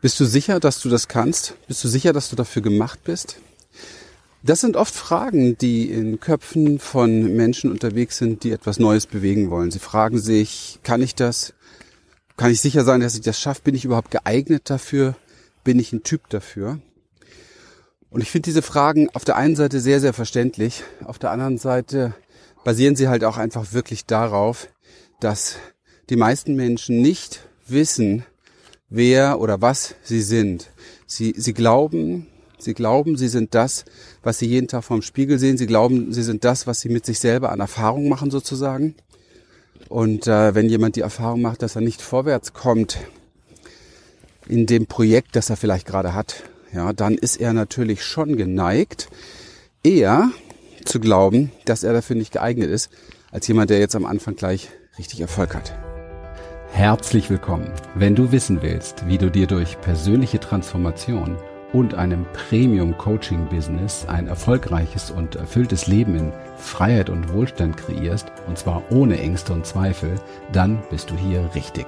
Bist du sicher, dass du das kannst? Bist du sicher, dass du dafür gemacht bist? Das sind oft Fragen, die in Köpfen von Menschen unterwegs sind, die etwas Neues bewegen wollen. Sie fragen sich, kann ich das? Kann ich sicher sein, dass ich das schaffe? Bin ich überhaupt geeignet dafür? Bin ich ein Typ dafür? Und ich finde diese Fragen auf der einen Seite sehr, sehr verständlich. Auf der anderen Seite basieren sie halt auch einfach wirklich darauf, dass die meisten Menschen nicht wissen, wer oder was sie sind. Sie, sie glauben, sie glauben, sie sind das, was sie jeden Tag vorm Spiegel sehen. Sie glauben, sie sind das, was sie mit sich selber an Erfahrung machen sozusagen. Und äh, wenn jemand die Erfahrung macht, dass er nicht vorwärts kommt in dem Projekt, das er vielleicht gerade hat, ja, dann ist er natürlich schon geneigt, eher zu glauben, dass er dafür nicht geeignet ist, als jemand, der jetzt am Anfang gleich richtig Erfolg hat. Herzlich willkommen. Wenn du wissen willst, wie du dir durch persönliche Transformation und einem Premium-Coaching-Business ein erfolgreiches und erfülltes Leben in Freiheit und Wohlstand kreierst, und zwar ohne Ängste und Zweifel, dann bist du hier richtig.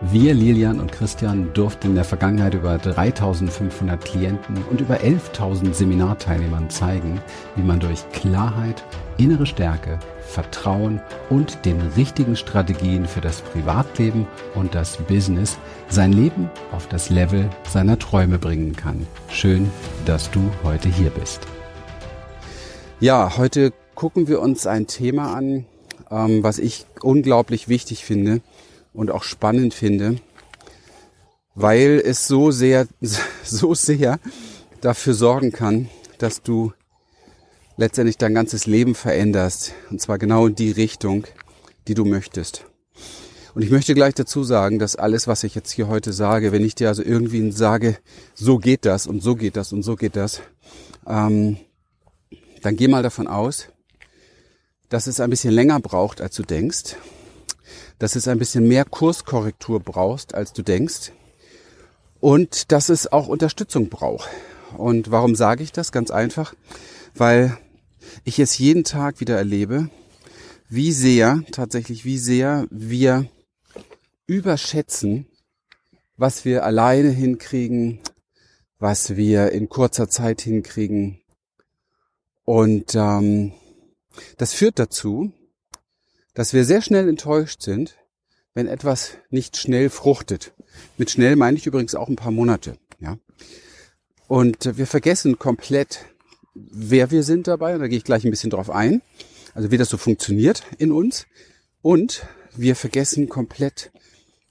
Wir, Lilian und Christian, durften in der Vergangenheit über 3500 Klienten und über 11.000 Seminarteilnehmern zeigen, wie man durch Klarheit, innere Stärke, Vertrauen und den richtigen Strategien für das Privatleben und das Business sein Leben auf das Level seiner Träume bringen kann. Schön, dass du heute hier bist. Ja, heute gucken wir uns ein Thema an, ähm, was ich unglaublich wichtig finde und auch spannend finde, weil es so sehr, so sehr dafür sorgen kann, dass du letztendlich dein ganzes Leben veränderst. Und zwar genau in die Richtung, die du möchtest. Und ich möchte gleich dazu sagen, dass alles, was ich jetzt hier heute sage, wenn ich dir also irgendwie sage, so geht das und so geht das und so geht das, ähm, dann geh mal davon aus, dass es ein bisschen länger braucht, als du denkst, dass es ein bisschen mehr Kurskorrektur brauchst, als du denkst und dass es auch Unterstützung braucht. Und warum sage ich das? Ganz einfach, weil ich es jeden Tag wieder erlebe, wie sehr, tatsächlich wie sehr wir überschätzen, was wir alleine hinkriegen, was wir in kurzer Zeit hinkriegen. Und ähm, das führt dazu, dass wir sehr schnell enttäuscht sind, wenn etwas nicht schnell fruchtet. Mit schnell meine ich übrigens auch ein paar Monate. Ja. Und wir vergessen komplett, wer wir sind dabei. Und da gehe ich gleich ein bisschen drauf ein. Also wie das so funktioniert in uns. Und wir vergessen komplett,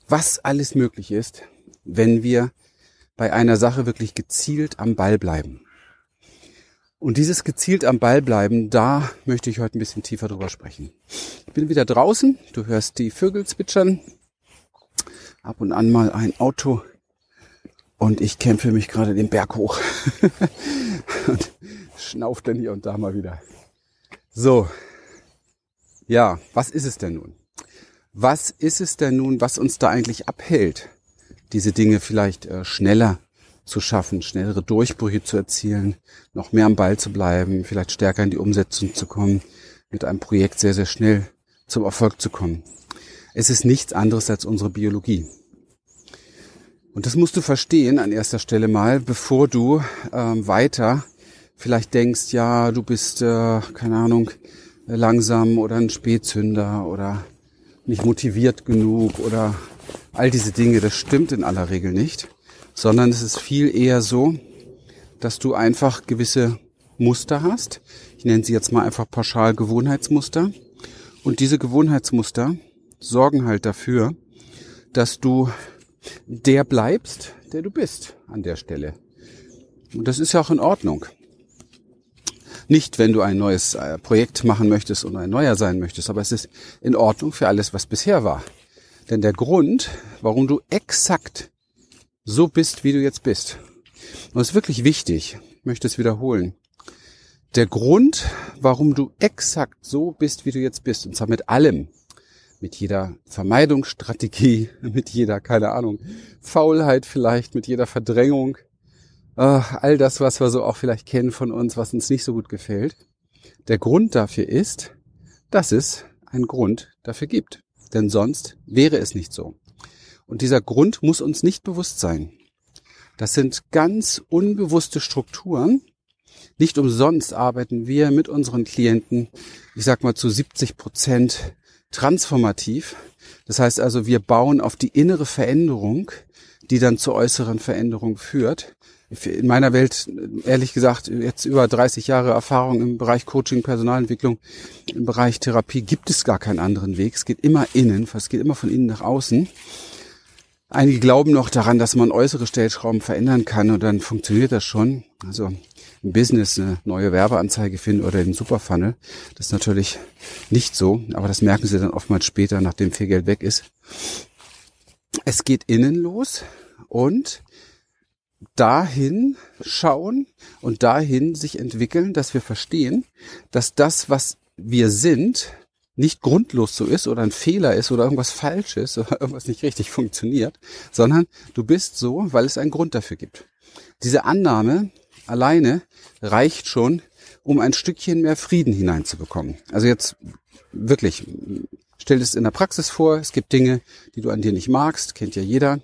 was alles möglich ist, wenn wir bei einer Sache wirklich gezielt am Ball bleiben. Und dieses gezielt am Ball bleiben, da möchte ich heute ein bisschen tiefer drüber sprechen. Ich bin wieder draußen, du hörst die Vögel zwitschern, ab und an mal ein Auto und ich kämpfe mich gerade den Berg hoch und schnauft dann hier und da mal wieder. So, ja, was ist es denn nun? Was ist es denn nun, was uns da eigentlich abhält, diese Dinge vielleicht äh, schneller zu schaffen, schnellere Durchbrüche zu erzielen, noch mehr am Ball zu bleiben, vielleicht stärker in die Umsetzung zu kommen, mit einem Projekt sehr, sehr schnell zum Erfolg zu kommen. Es ist nichts anderes als unsere Biologie. Und das musst du verstehen an erster Stelle mal, bevor du ähm, weiter vielleicht denkst, ja, du bist, äh, keine Ahnung, langsam oder ein Spätzünder oder nicht motiviert genug oder all diese Dinge, das stimmt in aller Regel nicht, sondern es ist viel eher so, dass du einfach gewisse Muster hast. Ich nenne sie jetzt mal einfach pauschal Gewohnheitsmuster. Und diese Gewohnheitsmuster sorgen halt dafür, dass du der bleibst, der du bist an der Stelle. Und das ist ja auch in Ordnung. Nicht, wenn du ein neues äh, Projekt machen möchtest und ein neuer sein möchtest, aber es ist in Ordnung für alles, was bisher war. Denn der Grund, warum du exakt so bist, wie du jetzt bist, und das ist wirklich wichtig, ich möchte es wiederholen, der Grund, warum du exakt so bist, wie du jetzt bist, und zwar mit allem, mit jeder Vermeidungsstrategie, mit jeder, keine Ahnung, Faulheit vielleicht, mit jeder Verdrängung, äh, all das, was wir so auch vielleicht kennen von uns, was uns nicht so gut gefällt. Der Grund dafür ist, dass es einen Grund dafür gibt. Denn sonst wäre es nicht so. Und dieser Grund muss uns nicht bewusst sein. Das sind ganz unbewusste Strukturen. Nicht umsonst arbeiten wir mit unseren Klienten, ich sag mal zu 70 Prozent transformativ. Das heißt also, wir bauen auf die innere Veränderung, die dann zur äußeren Veränderung führt. In meiner Welt, ehrlich gesagt, jetzt über 30 Jahre Erfahrung im Bereich Coaching, Personalentwicklung, im Bereich Therapie gibt es gar keinen anderen Weg. Es geht immer innen, es geht immer von innen nach außen. Einige glauben noch daran, dass man äußere Stellschrauben verändern kann und dann funktioniert das schon. Also im Business eine neue Werbeanzeige finden oder den Superfunnel. Das ist natürlich nicht so, aber das merken sie dann oftmals später, nachdem viel Geld weg ist. Es geht innen los und dahin schauen und dahin sich entwickeln, dass wir verstehen, dass das, was wir sind, nicht grundlos so ist oder ein Fehler ist oder irgendwas falsch ist oder irgendwas nicht richtig funktioniert, sondern du bist so, weil es einen Grund dafür gibt. Diese Annahme alleine reicht schon, um ein Stückchen mehr Frieden hineinzubekommen. Also jetzt wirklich, stell es in der Praxis vor, es gibt Dinge, die du an dir nicht magst, kennt ja jeder.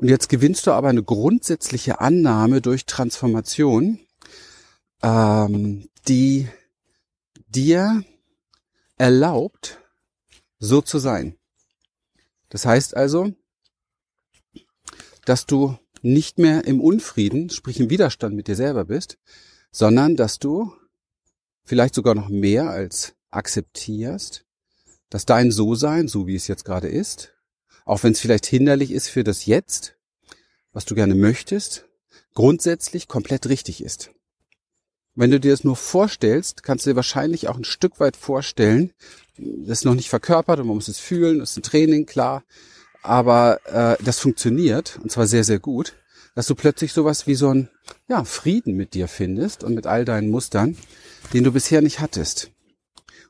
Und jetzt gewinnst du aber eine grundsätzliche Annahme durch Transformation, ähm, die dir erlaubt, so zu sein. Das heißt also, dass du nicht mehr im Unfrieden, sprich im Widerstand mit dir selber bist, sondern dass du vielleicht sogar noch mehr als akzeptierst, dass dein So-Sein, so wie es jetzt gerade ist, auch wenn es vielleicht hinderlich ist für das Jetzt, was du gerne möchtest, grundsätzlich komplett richtig ist. Wenn du dir das nur vorstellst, kannst du dir wahrscheinlich auch ein Stück weit vorstellen, das ist noch nicht verkörpert und man muss es fühlen, das ist ein Training, klar, aber äh, das funktioniert und zwar sehr, sehr gut, dass du plötzlich sowas wie so ein ja, Frieden mit dir findest und mit all deinen Mustern, den du bisher nicht hattest.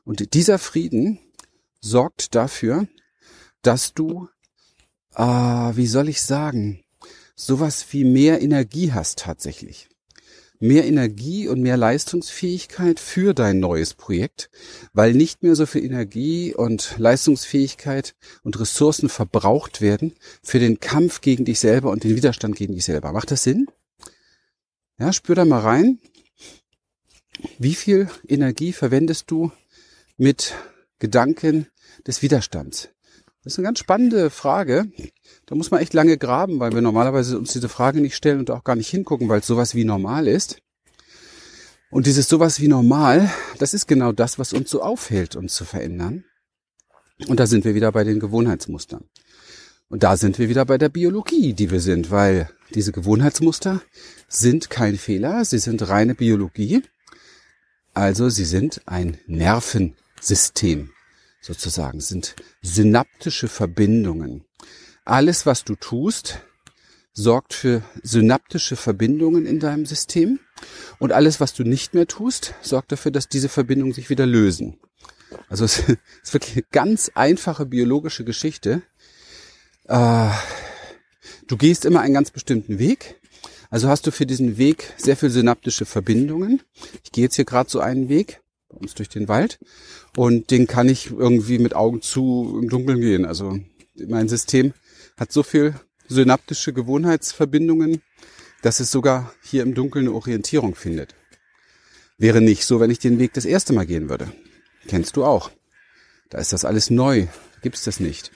Und dieser Frieden sorgt dafür, dass du, äh, wie soll ich sagen, sowas wie mehr Energie hast tatsächlich mehr Energie und mehr Leistungsfähigkeit für dein neues Projekt, weil nicht mehr so viel Energie und Leistungsfähigkeit und Ressourcen verbraucht werden für den Kampf gegen dich selber und den Widerstand gegen dich selber. Macht das Sinn? Ja, spür da mal rein. Wie viel Energie verwendest du mit Gedanken des Widerstands? Das ist eine ganz spannende Frage. Da muss man echt lange graben, weil wir normalerweise uns diese Frage nicht stellen und auch gar nicht hingucken, weil es sowas wie normal ist. Und dieses sowas wie normal, das ist genau das, was uns so aufhält, uns zu verändern. Und da sind wir wieder bei den Gewohnheitsmustern. Und da sind wir wieder bei der Biologie, die wir sind, weil diese Gewohnheitsmuster sind kein Fehler, sie sind reine Biologie. Also sie sind ein Nervensystem sozusagen, sind synaptische Verbindungen. Alles, was du tust, sorgt für synaptische Verbindungen in deinem System. Und alles, was du nicht mehr tust, sorgt dafür, dass diese Verbindungen sich wieder lösen. Also es ist wirklich eine ganz einfache biologische Geschichte. Äh, du gehst immer einen ganz bestimmten Weg. Also hast du für diesen Weg sehr viel synaptische Verbindungen. Ich gehe jetzt hier gerade so einen Weg bei uns durch den Wald und den kann ich irgendwie mit Augen zu im Dunkeln gehen. Also mein System hat so viel synaptische Gewohnheitsverbindungen, dass es sogar hier im Dunkeln eine Orientierung findet. Wäre nicht so, wenn ich den Weg das erste Mal gehen würde. Kennst du auch. Da ist das alles neu. Gibt's das nicht.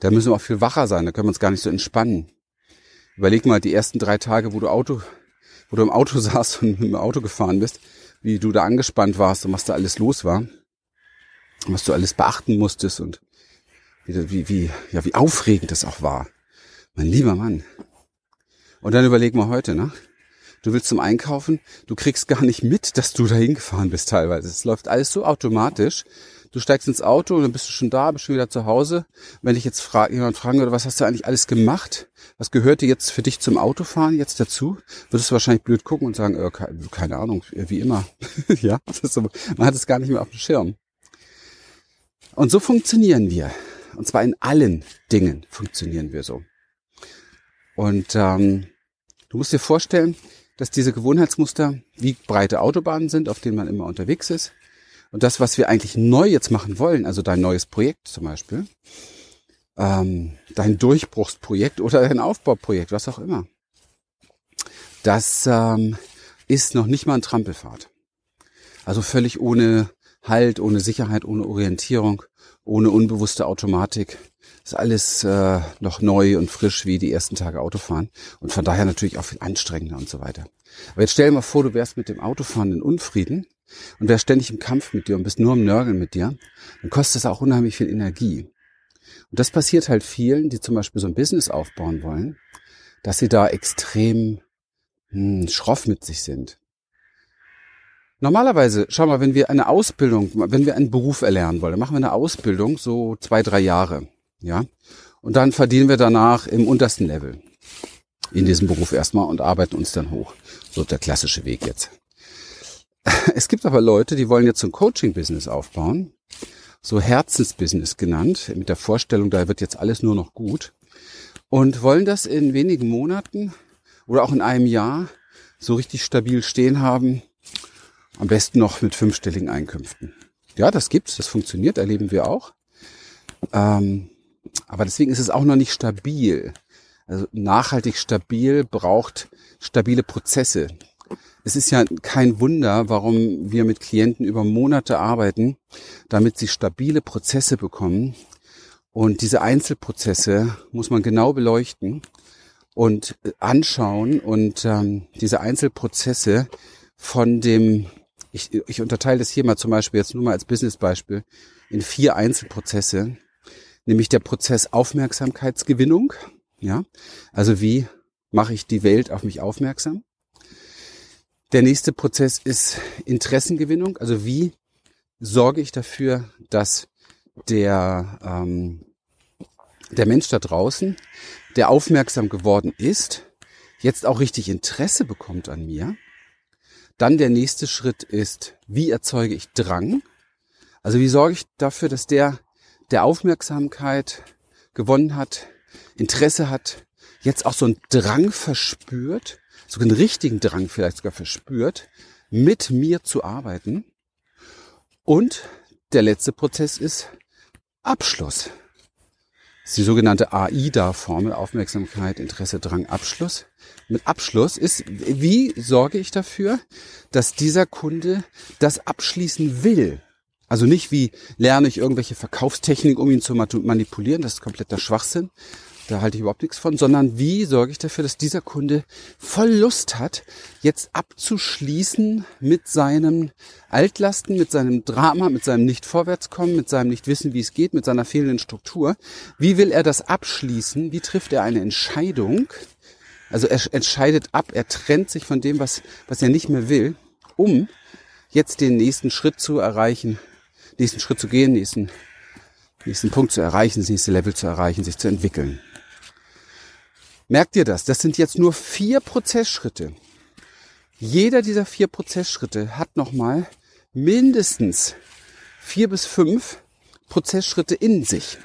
Da müssen wir auch viel wacher sein. Da können wir uns gar nicht so entspannen. Überleg mal die ersten drei Tage, wo du Auto, wo du im Auto saßt und mit dem Auto gefahren bist, wie du da angespannt warst und was da alles los war. Was du alles beachten musstest und wie, wie, ja, wie aufregend das auch war. Mein lieber Mann. Und dann überleg mal heute, ne? Du willst zum Einkaufen, du kriegst gar nicht mit, dass du da hingefahren bist teilweise. Es läuft alles so automatisch. Du steigst ins Auto und dann bist du schon da, bist schon wieder zu Hause. Wenn dich jetzt fra jemand fragen würde, was hast du eigentlich alles gemacht? Was gehörte jetzt für dich zum Autofahren jetzt dazu? Würdest du wahrscheinlich blöd gucken und sagen, äh, keine, keine Ahnung, wie immer. ja, so, man hat es gar nicht mehr auf dem Schirm. Und so funktionieren wir. Und zwar in allen Dingen funktionieren wir so. Und ähm, du musst dir vorstellen, dass diese Gewohnheitsmuster wie breite Autobahnen sind, auf denen man immer unterwegs ist. Und das, was wir eigentlich neu jetzt machen wollen, also dein neues Projekt zum Beispiel, ähm, dein Durchbruchsprojekt oder dein Aufbauprojekt, was auch immer, das ähm, ist noch nicht mal ein Trampelfahrt. Also völlig ohne Halt, ohne Sicherheit, ohne Orientierung, ohne unbewusste Automatik. Ist alles äh, noch neu und frisch wie die ersten Tage Autofahren und von daher natürlich auch viel anstrengender und so weiter. Aber jetzt stell dir mal vor, du wärst mit dem Autofahren in Unfrieden und wärst ständig im Kampf mit dir und bist nur am Nörgeln mit dir, dann kostet das auch unheimlich viel Energie. Und das passiert halt vielen, die zum Beispiel so ein Business aufbauen wollen, dass sie da extrem hm, schroff mit sich sind. Normalerweise, schau mal, wenn wir eine Ausbildung, wenn wir einen Beruf erlernen wollen, dann machen wir eine Ausbildung so zwei, drei Jahre, ja. Und dann verdienen wir danach im untersten Level in diesem Beruf erstmal und arbeiten uns dann hoch. So der klassische Weg jetzt. Es gibt aber Leute, die wollen jetzt so ein Coaching-Business aufbauen, so Herzensbusiness genannt, mit der Vorstellung, da wird jetzt alles nur noch gut und wollen das in wenigen Monaten oder auch in einem Jahr so richtig stabil stehen haben, am besten noch mit fünfstelligen Einkünften. Ja, das gibt's, das funktioniert, erleben wir auch. Ähm, aber deswegen ist es auch noch nicht stabil. Also nachhaltig stabil braucht stabile Prozesse. Es ist ja kein Wunder, warum wir mit Klienten über Monate arbeiten, damit sie stabile Prozesse bekommen. Und diese Einzelprozesse muss man genau beleuchten und anschauen und ähm, diese Einzelprozesse von dem, ich, ich unterteile das hier mal zum Beispiel jetzt nur mal als Businessbeispiel in vier Einzelprozesse, nämlich der Prozess Aufmerksamkeitsgewinnung, ja, also wie mache ich die Welt auf mich aufmerksam? Der nächste Prozess ist Interessengewinnung, also wie sorge ich dafür, dass der ähm, der Mensch da draußen, der aufmerksam geworden ist, jetzt auch richtig Interesse bekommt an mir. Dann der nächste Schritt ist, wie erzeuge ich Drang? Also wie sorge ich dafür, dass der, der Aufmerksamkeit gewonnen hat, Interesse hat, jetzt auch so einen Drang verspürt, sogar einen richtigen Drang vielleicht sogar verspürt, mit mir zu arbeiten. Und der letzte Prozess ist Abschluss. Das ist die sogenannte AIDA-Formel, Aufmerksamkeit, Interesse, Drang, Abschluss. Mit Abschluss ist, wie sorge ich dafür, dass dieser Kunde das abschließen will? Also nicht wie lerne ich irgendwelche Verkaufstechnik, um ihn zu manipulieren, das ist kompletter Schwachsinn, da halte ich überhaupt nichts von, sondern wie sorge ich dafür, dass dieser Kunde voll Lust hat, jetzt abzuschließen mit seinen Altlasten, mit seinem Drama, mit seinem Nicht-Vorwärtskommen, mit seinem Nicht-Wissen, wie es geht, mit seiner fehlenden Struktur. Wie will er das abschließen? Wie trifft er eine Entscheidung? Also er entscheidet ab, er trennt sich von dem, was, was er nicht mehr will, um jetzt den nächsten Schritt zu erreichen, nächsten Schritt zu gehen, nächsten, nächsten Punkt zu erreichen, das nächste Level zu erreichen, sich zu entwickeln. Merkt ihr das? Das sind jetzt nur vier Prozessschritte. Jeder dieser vier Prozessschritte hat nochmal mindestens vier bis fünf Prozessschritte in sich.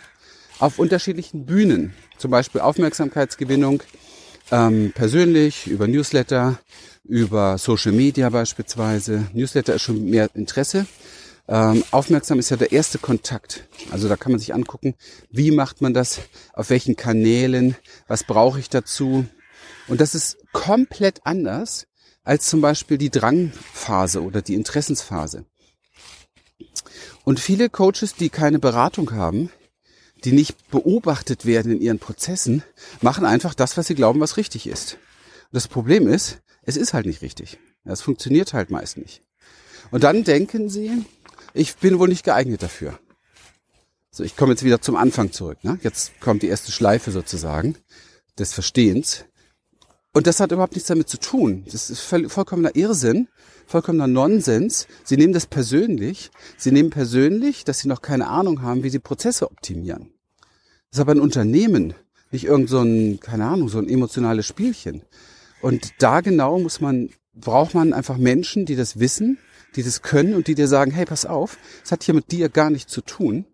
Auf unterschiedlichen Bühnen. Zum Beispiel Aufmerksamkeitsgewinnung, ähm, persönlich, über Newsletter, über Social Media beispielsweise. Newsletter ist schon mehr Interesse. Ähm, aufmerksam ist ja der erste Kontakt. Also da kann man sich angucken, wie macht man das, auf welchen Kanälen, was brauche ich dazu. Und das ist komplett anders als zum Beispiel die Drangphase oder die Interessensphase. Und viele Coaches, die keine Beratung haben, die nicht beobachtet werden in ihren Prozessen, machen einfach das, was sie glauben, was richtig ist. Und das Problem ist, es ist halt nicht richtig. Es funktioniert halt meist nicht. Und dann denken sie, ich bin wohl nicht geeignet dafür. So, ich komme jetzt wieder zum Anfang zurück. Ne? Jetzt kommt die erste Schleife sozusagen des Verstehens. Und das hat überhaupt nichts damit zu tun. Das ist voll, vollkommener Irrsinn, vollkommener Nonsens. Sie nehmen das persönlich. Sie nehmen persönlich, dass sie noch keine Ahnung haben, wie sie Prozesse optimieren. Das ist aber ein Unternehmen, nicht irgend so ein, keine Ahnung, so ein emotionales Spielchen. Und da genau muss man, braucht man einfach Menschen, die das wissen, die das können und die dir sagen, hey, pass auf, es hat hier mit dir gar nichts zu tun.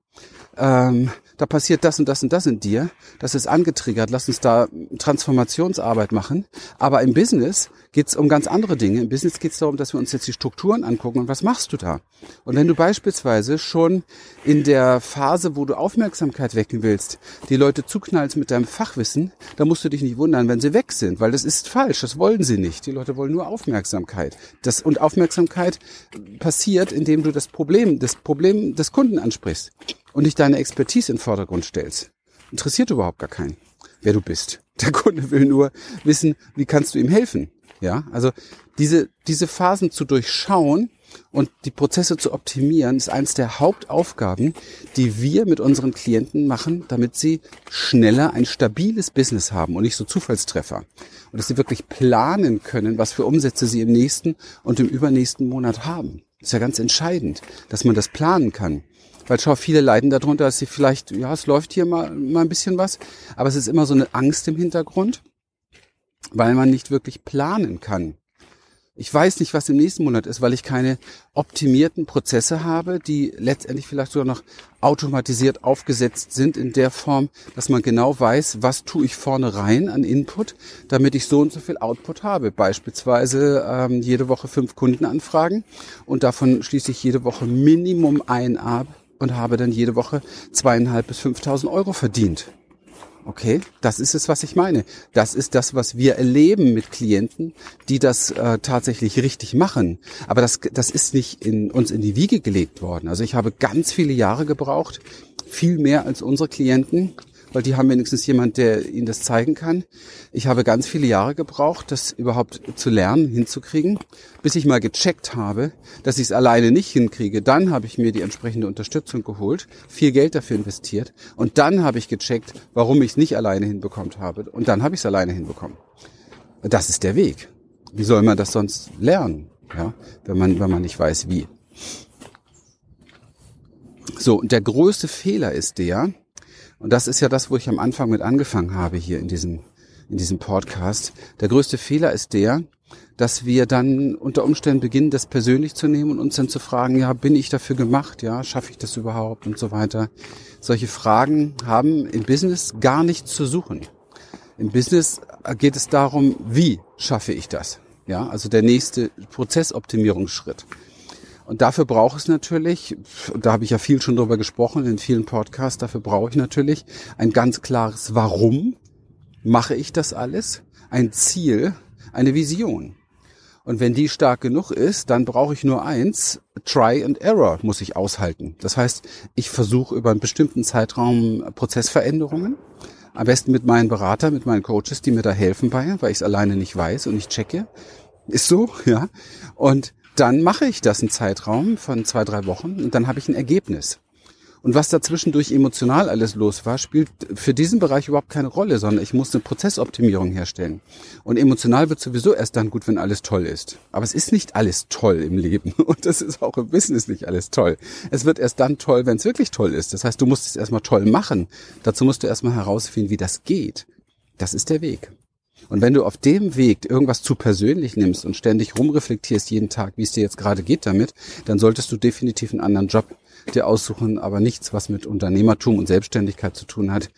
Ähm, da passiert das und das und das in dir, das ist angetriggert, lass uns da Transformationsarbeit machen. Aber im Business geht es um ganz andere Dinge. Im Business geht es darum, dass wir uns jetzt die Strukturen angucken und was machst du da? Und wenn du beispielsweise schon in der Phase, wo du Aufmerksamkeit wecken willst, die Leute zuknallst mit deinem Fachwissen, dann musst du dich nicht wundern, wenn sie weg sind, weil das ist falsch, das wollen sie nicht. Die Leute wollen nur Aufmerksamkeit. Das, und Aufmerksamkeit passiert, indem du das Problem, das Problem des Kunden ansprichst und nicht deine Expertise in den Vordergrund stellst. Interessiert überhaupt gar keinen, wer du bist. Der Kunde will nur wissen, wie kannst du ihm helfen. Ja, also diese, diese Phasen zu durchschauen und die Prozesse zu optimieren, ist eines der Hauptaufgaben, die wir mit unseren Klienten machen, damit sie schneller ein stabiles Business haben und nicht so Zufallstreffer. Und dass sie wirklich planen können, was für Umsätze sie im nächsten und im übernächsten Monat haben. Das ist ja ganz entscheidend, dass man das planen kann. Weil schau, viele leiden darunter, dass sie vielleicht, ja, es läuft hier mal, mal ein bisschen was, aber es ist immer so eine Angst im Hintergrund, weil man nicht wirklich planen kann. Ich weiß nicht, was im nächsten Monat ist, weil ich keine optimierten Prozesse habe, die letztendlich vielleicht sogar noch automatisiert aufgesetzt sind in der Form, dass man genau weiß, was tue ich vorne rein an Input, damit ich so und so viel Output habe. Beispielsweise ähm, jede Woche fünf Kundenanfragen und davon schließe ich jede Woche Minimum ein ab und habe dann jede Woche zweieinhalb bis fünftausend Euro verdient. Okay, das ist es, was ich meine. Das ist das, was wir erleben mit Klienten, die das äh, tatsächlich richtig machen. Aber das, das ist nicht in, uns in die Wiege gelegt worden. Also ich habe ganz viele Jahre gebraucht, viel mehr als unsere Klienten, weil die haben wenigstens jemand, der ihnen das zeigen kann. Ich habe ganz viele Jahre gebraucht, das überhaupt zu lernen, hinzukriegen, bis ich mal gecheckt habe, dass ich es alleine nicht hinkriege. Dann habe ich mir die entsprechende Unterstützung geholt, viel Geld dafür investiert und dann habe ich gecheckt, warum ich es nicht alleine hinbekommen habe und dann habe ich es alleine hinbekommen. Das ist der Weg. Wie soll man das sonst lernen, ja, wenn man wenn man nicht weiß wie? So, und der größte Fehler ist der, und das ist ja das, wo ich am Anfang mit angefangen habe hier in diesem, in diesem Podcast. Der größte Fehler ist der, dass wir dann unter Umständen beginnen, das persönlich zu nehmen und uns dann zu fragen, ja, bin ich dafür gemacht? Ja, schaffe ich das überhaupt? Und so weiter. Solche Fragen haben im Business gar nichts zu suchen. Im Business geht es darum, wie schaffe ich das? Ja, also der nächste Prozessoptimierungsschritt. Und dafür braucht es natürlich, da habe ich ja viel schon drüber gesprochen in vielen Podcasts, dafür brauche ich natürlich ein ganz klares Warum mache ich das alles, ein Ziel, eine Vision. Und wenn die stark genug ist, dann brauche ich nur eins, Try and Error muss ich aushalten. Das heißt, ich versuche über einen bestimmten Zeitraum Prozessveränderungen, am besten mit meinen Beratern, mit meinen Coaches, die mir da helfen bei, weil ich es alleine nicht weiß und ich checke. Ist so, ja. Und dann mache ich das einen Zeitraum von zwei, drei Wochen und dann habe ich ein Ergebnis. Und was dazwischendurch emotional alles los war, spielt für diesen Bereich überhaupt keine Rolle, sondern ich muss eine Prozessoptimierung herstellen. Und emotional wird sowieso erst dann gut, wenn alles toll ist. Aber es ist nicht alles toll im Leben. Und das ist auch im Business nicht alles toll. Es wird erst dann toll, wenn es wirklich toll ist. Das heißt, du musst es erstmal toll machen. Dazu musst du erstmal herausfinden, wie das geht. Das ist der Weg. Und wenn du auf dem Weg irgendwas zu persönlich nimmst und ständig rumreflektierst jeden Tag, wie es dir jetzt gerade geht damit, dann solltest du definitiv einen anderen Job dir aussuchen, aber nichts, was mit Unternehmertum und Selbstständigkeit zu tun hat,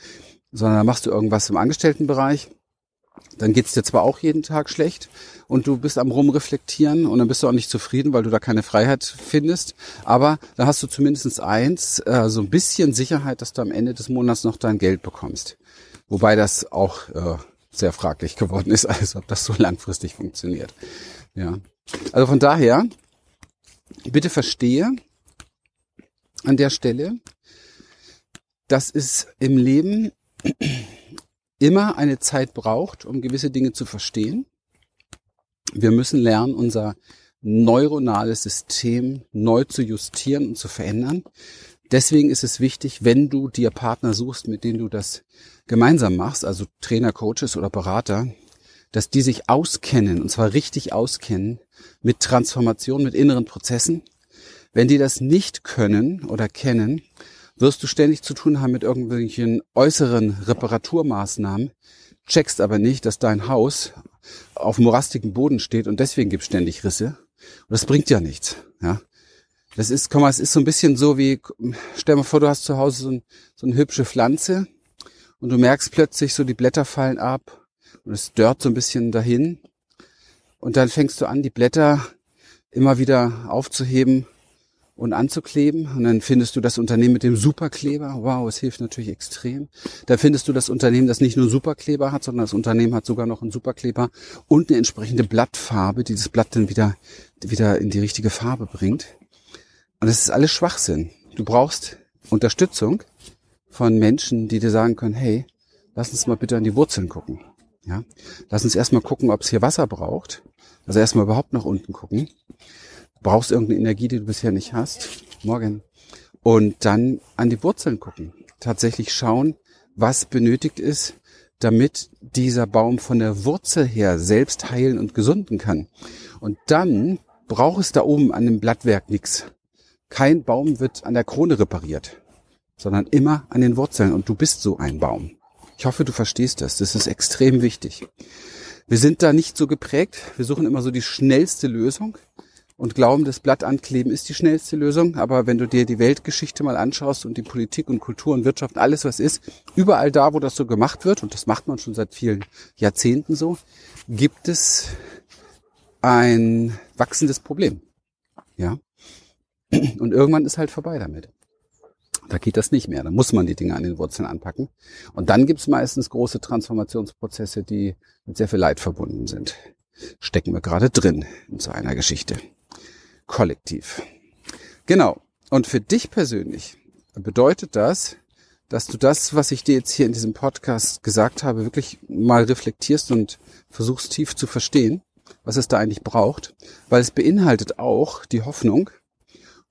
sondern machst du irgendwas im Angestelltenbereich. Dann geht's dir zwar auch jeden Tag schlecht und du bist am Rumreflektieren und dann bist du auch nicht zufrieden, weil du da keine Freiheit findest. Aber da hast du zumindest eins, äh, so ein bisschen Sicherheit, dass du am Ende des Monats noch dein Geld bekommst. Wobei das auch äh, sehr fraglich geworden ist, als ob das so langfristig funktioniert. Ja. Also von daher, bitte verstehe an der Stelle, dass es im Leben immer eine Zeit braucht, um gewisse Dinge zu verstehen. Wir müssen lernen, unser neuronales System neu zu justieren und zu verändern. Deswegen ist es wichtig, wenn du dir Partner suchst, mit denen du das gemeinsam machst, also Trainer, Coaches oder Berater, dass die sich auskennen, und zwar richtig auskennen, mit Transformation, mit inneren Prozessen. Wenn die das nicht können oder kennen, wirst du ständig zu tun haben mit irgendwelchen äußeren Reparaturmaßnahmen, checkst aber nicht, dass dein Haus auf morastigem Boden steht und deswegen gibt ständig Risse. Und das bringt ja nichts. Ja? Das ist, komm mal, es ist so ein bisschen so wie, stell mal vor, du hast zu Hause so, ein, so eine hübsche Pflanze und du merkst plötzlich so, die Blätter fallen ab und es dört so ein bisschen dahin. Und dann fängst du an, die Blätter immer wieder aufzuheben und anzukleben. Und dann findest du das Unternehmen mit dem Superkleber. Wow, es hilft natürlich extrem. Da findest du das Unternehmen, das nicht nur Superkleber hat, sondern das Unternehmen hat sogar noch einen Superkleber und eine entsprechende Blattfarbe, die das Blatt dann wieder, wieder in die richtige Farbe bringt. Und das ist alles Schwachsinn. Du brauchst Unterstützung von Menschen, die dir sagen können, hey, lass uns mal bitte an die Wurzeln gucken. Ja, lass uns erstmal gucken, ob es hier Wasser braucht. Also erstmal überhaupt nach unten gucken. Du brauchst irgendeine Energie, die du bisher nicht hast. Morgen. Und dann an die Wurzeln gucken. Tatsächlich schauen, was benötigt ist, damit dieser Baum von der Wurzel her selbst heilen und gesunden kann. Und dann braucht es da oben an dem Blattwerk nichts. Kein Baum wird an der Krone repariert, sondern immer an den Wurzeln. Und du bist so ein Baum. Ich hoffe, du verstehst das. Das ist extrem wichtig. Wir sind da nicht so geprägt. Wir suchen immer so die schnellste Lösung und glauben, das Blatt ankleben ist die schnellste Lösung. Aber wenn du dir die Weltgeschichte mal anschaust und die Politik und Kultur und Wirtschaft, alles was ist, überall da, wo das so gemacht wird, und das macht man schon seit vielen Jahrzehnten so, gibt es ein wachsendes Problem. Ja. Und irgendwann ist halt vorbei damit. Da geht das nicht mehr. Da muss man die Dinge an den Wurzeln anpacken. Und dann gibt's meistens große Transformationsprozesse, die mit sehr viel Leid verbunden sind. Stecken wir gerade drin in so einer Geschichte. Kollektiv. Genau. Und für dich persönlich bedeutet das, dass du das, was ich dir jetzt hier in diesem Podcast gesagt habe, wirklich mal reflektierst und versuchst tief zu verstehen, was es da eigentlich braucht, weil es beinhaltet auch die Hoffnung,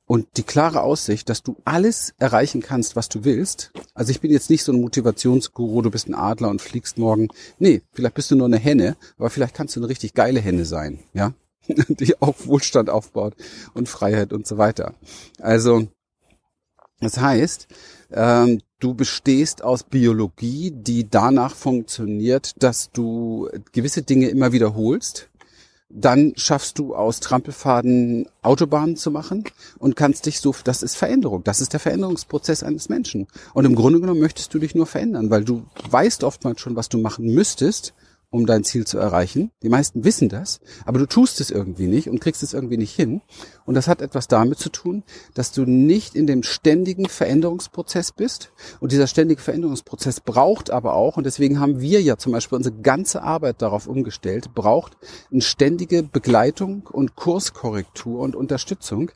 und die klare Aussicht, dass du alles erreichen kannst, was du willst. Also ich bin jetzt nicht so ein Motivationsguru, du bist ein Adler und fliegst morgen. Nee, vielleicht bist du nur eine Henne, aber vielleicht kannst du eine richtig geile Henne sein, ja? Die auch Wohlstand aufbaut und Freiheit und so weiter. Also, das heißt, ähm, du bestehst aus Biologie, die danach funktioniert, dass du gewisse Dinge immer wiederholst dann schaffst du aus Trampelfaden Autobahnen zu machen und kannst dich so, das ist Veränderung, das ist der Veränderungsprozess eines Menschen. Und im Grunde genommen möchtest du dich nur verändern, weil du weißt oftmals schon, was du machen müsstest, um dein Ziel zu erreichen. Die meisten wissen das, aber du tust es irgendwie nicht und kriegst es irgendwie nicht hin. Und das hat etwas damit zu tun, dass du nicht in dem ständigen Veränderungsprozess bist. Und dieser ständige Veränderungsprozess braucht aber auch, und deswegen haben wir ja zum Beispiel unsere ganze Arbeit darauf umgestellt, braucht eine ständige Begleitung und Kurskorrektur und Unterstützung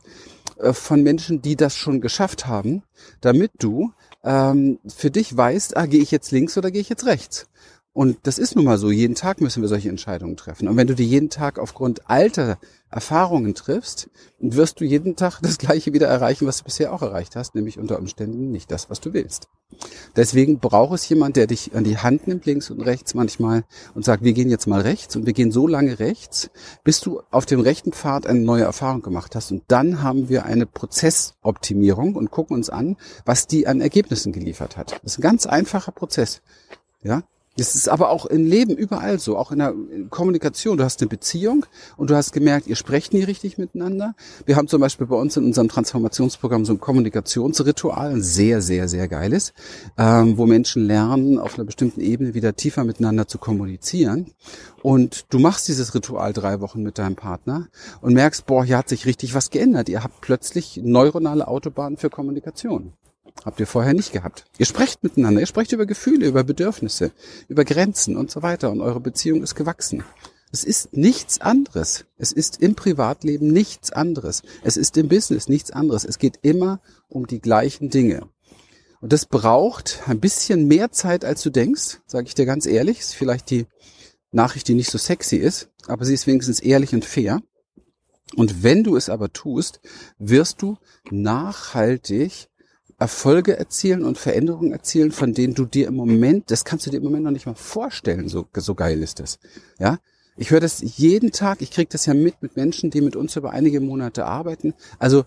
äh, von Menschen, die das schon geschafft haben, damit du ähm, für dich weißt, ah, gehe ich jetzt links oder gehe ich jetzt rechts? Und das ist nun mal so. Jeden Tag müssen wir solche Entscheidungen treffen. Und wenn du die jeden Tag aufgrund alter Erfahrungen triffst, wirst du jeden Tag das Gleiche wieder erreichen, was du bisher auch erreicht hast, nämlich unter Umständen nicht das, was du willst. Deswegen braucht es jemand, der dich an die Hand nimmt, links und rechts manchmal, und sagt, wir gehen jetzt mal rechts und wir gehen so lange rechts, bis du auf dem rechten Pfad eine neue Erfahrung gemacht hast. Und dann haben wir eine Prozessoptimierung und gucken uns an, was die an Ergebnissen geliefert hat. Das ist ein ganz einfacher Prozess. Ja, das ist aber auch im Leben überall so, auch in der Kommunikation. Du hast eine Beziehung und du hast gemerkt, ihr sprecht nie richtig miteinander. Wir haben zum Beispiel bei uns in unserem Transformationsprogramm so ein Kommunikationsritual, ein sehr, sehr, sehr geiles, ähm, wo Menschen lernen, auf einer bestimmten Ebene wieder tiefer miteinander zu kommunizieren. Und du machst dieses Ritual drei Wochen mit deinem Partner und merkst, boah, hier hat sich richtig was geändert. Ihr habt plötzlich neuronale Autobahnen für Kommunikation. Habt ihr vorher nicht gehabt. Ihr sprecht miteinander, ihr sprecht über Gefühle, über Bedürfnisse, über Grenzen und so weiter und eure Beziehung ist gewachsen. Es ist nichts anderes. Es ist im Privatleben nichts anderes. Es ist im Business nichts anderes. Es geht immer um die gleichen Dinge. Und das braucht ein bisschen mehr Zeit, als du denkst, sage ich dir ganz ehrlich. Ist vielleicht die Nachricht, die nicht so sexy ist, aber sie ist wenigstens ehrlich und fair. Und wenn du es aber tust, wirst du nachhaltig Erfolge erzielen und Veränderungen erzielen, von denen du dir im Moment, das kannst du dir im Moment noch nicht mal vorstellen, so, so geil ist das. Ja, ich höre das jeden Tag, ich kriege das ja mit mit Menschen, die mit uns über einige Monate arbeiten. Also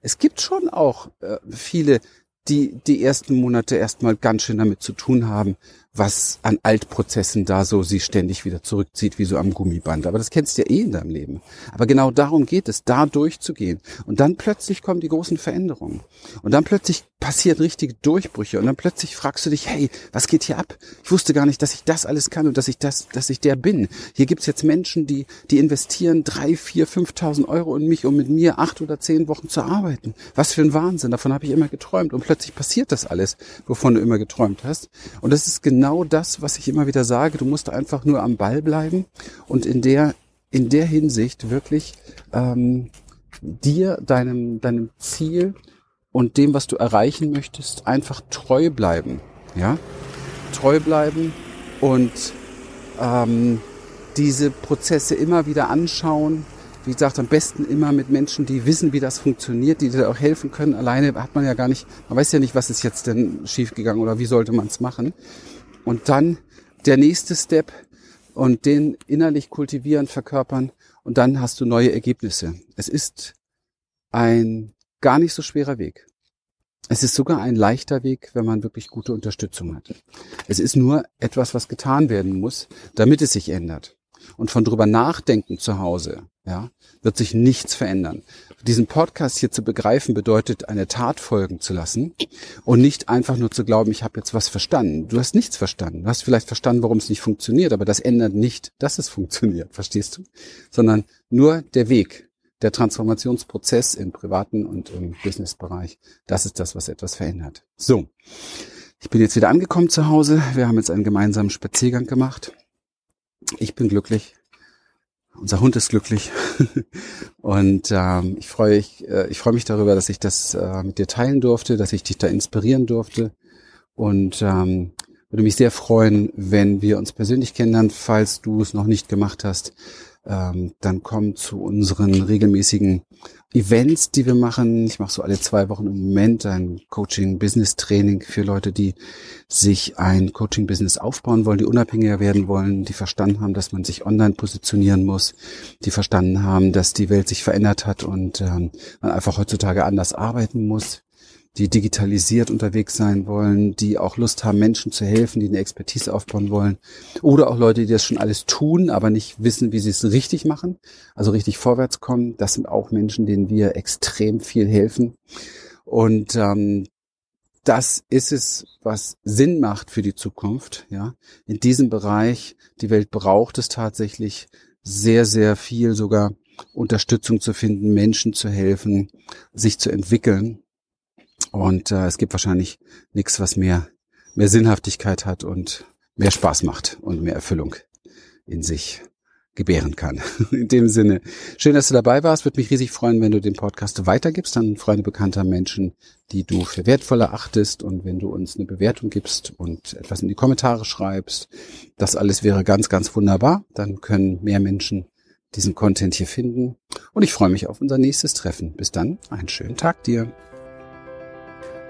es gibt schon auch äh, viele, die die ersten Monate erstmal ganz schön damit zu tun haben, was an Altprozessen da so sie ständig wieder zurückzieht, wie so am Gummiband. Aber das kennst du ja eh in deinem Leben. Aber genau darum geht es, da durchzugehen. Und dann plötzlich kommen die großen Veränderungen. Und dann plötzlich passieren richtige Durchbrüche. Und dann plötzlich fragst du dich, hey, was geht hier ab? Ich wusste gar nicht, dass ich das alles kann und dass ich das, dass ich der bin. Hier gibt's jetzt Menschen, die, die investieren drei, vier, fünftausend Euro in mich, um mit mir acht oder zehn Wochen zu arbeiten. Was für ein Wahnsinn. Davon habe ich immer geträumt. Und plötzlich passiert das alles, wovon du immer geträumt hast. Und das ist genau genau das, was ich immer wieder sage. Du musst einfach nur am Ball bleiben und in der in der Hinsicht wirklich ähm, dir, deinem, deinem Ziel und dem, was du erreichen möchtest, einfach treu bleiben. Ja, treu bleiben und ähm, diese Prozesse immer wieder anschauen. Wie gesagt, am besten immer mit Menschen, die wissen, wie das funktioniert, die dir auch helfen können. Alleine hat man ja gar nicht, man weiß ja nicht, was ist jetzt denn schiefgegangen oder wie sollte man es machen. Und dann der nächste Step und den innerlich kultivieren, verkörpern und dann hast du neue Ergebnisse. Es ist ein gar nicht so schwerer Weg. Es ist sogar ein leichter Weg, wenn man wirklich gute Unterstützung hat. Es ist nur etwas, was getan werden muss, damit es sich ändert. Und von drüber nachdenken zu Hause, ja, wird sich nichts verändern. Diesen Podcast hier zu begreifen bedeutet, eine Tat folgen zu lassen und nicht einfach nur zu glauben, ich habe jetzt was verstanden. Du hast nichts verstanden. Du hast vielleicht verstanden, warum es nicht funktioniert, aber das ändert nicht, dass es funktioniert, verstehst du? Sondern nur der Weg, der Transformationsprozess im privaten und im Businessbereich, das ist das, was etwas verändert. So, ich bin jetzt wieder angekommen zu Hause. Wir haben jetzt einen gemeinsamen Spaziergang gemacht. Ich bin glücklich. Unser Hund ist glücklich. Und ähm, ich freue ich, äh, ich freue mich darüber, dass ich das äh, mit dir teilen durfte, dass ich dich da inspirieren durfte. Und ähm, würde mich sehr freuen, wenn wir uns persönlich kennenlernen, falls du es noch nicht gemacht hast ähm, dann komm zu unseren regelmäßigen Events, die wir machen. Ich mache so alle zwei Wochen im Moment ein Coaching-Business-Training für Leute, die sich ein Coaching-Business aufbauen wollen, die unabhängiger werden wollen, die verstanden haben, dass man sich online positionieren muss, die verstanden haben, dass die Welt sich verändert hat und ähm, man einfach heutzutage anders arbeiten muss die digitalisiert unterwegs sein wollen, die auch Lust haben, Menschen zu helfen, die eine Expertise aufbauen wollen. Oder auch Leute, die das schon alles tun, aber nicht wissen, wie sie es richtig machen, also richtig vorwärts kommen. Das sind auch Menschen, denen wir extrem viel helfen. Und ähm, das ist es, was Sinn macht für die Zukunft. Ja, in diesem Bereich, die Welt braucht es tatsächlich sehr, sehr viel, sogar Unterstützung zu finden, Menschen zu helfen, sich zu entwickeln. Und äh, es gibt wahrscheinlich nichts, was mehr, mehr Sinnhaftigkeit hat und mehr Spaß macht und mehr Erfüllung in sich gebären kann. In dem Sinne, schön, dass du dabei warst. Würde mich riesig freuen, wenn du den Podcast weitergibst an Freunde bekannter Menschen, die du für wertvoller achtest und wenn du uns eine Bewertung gibst und etwas in die Kommentare schreibst. Das alles wäre ganz, ganz wunderbar. Dann können mehr Menschen diesen Content hier finden. Und ich freue mich auf unser nächstes Treffen. Bis dann, einen schönen Tag dir.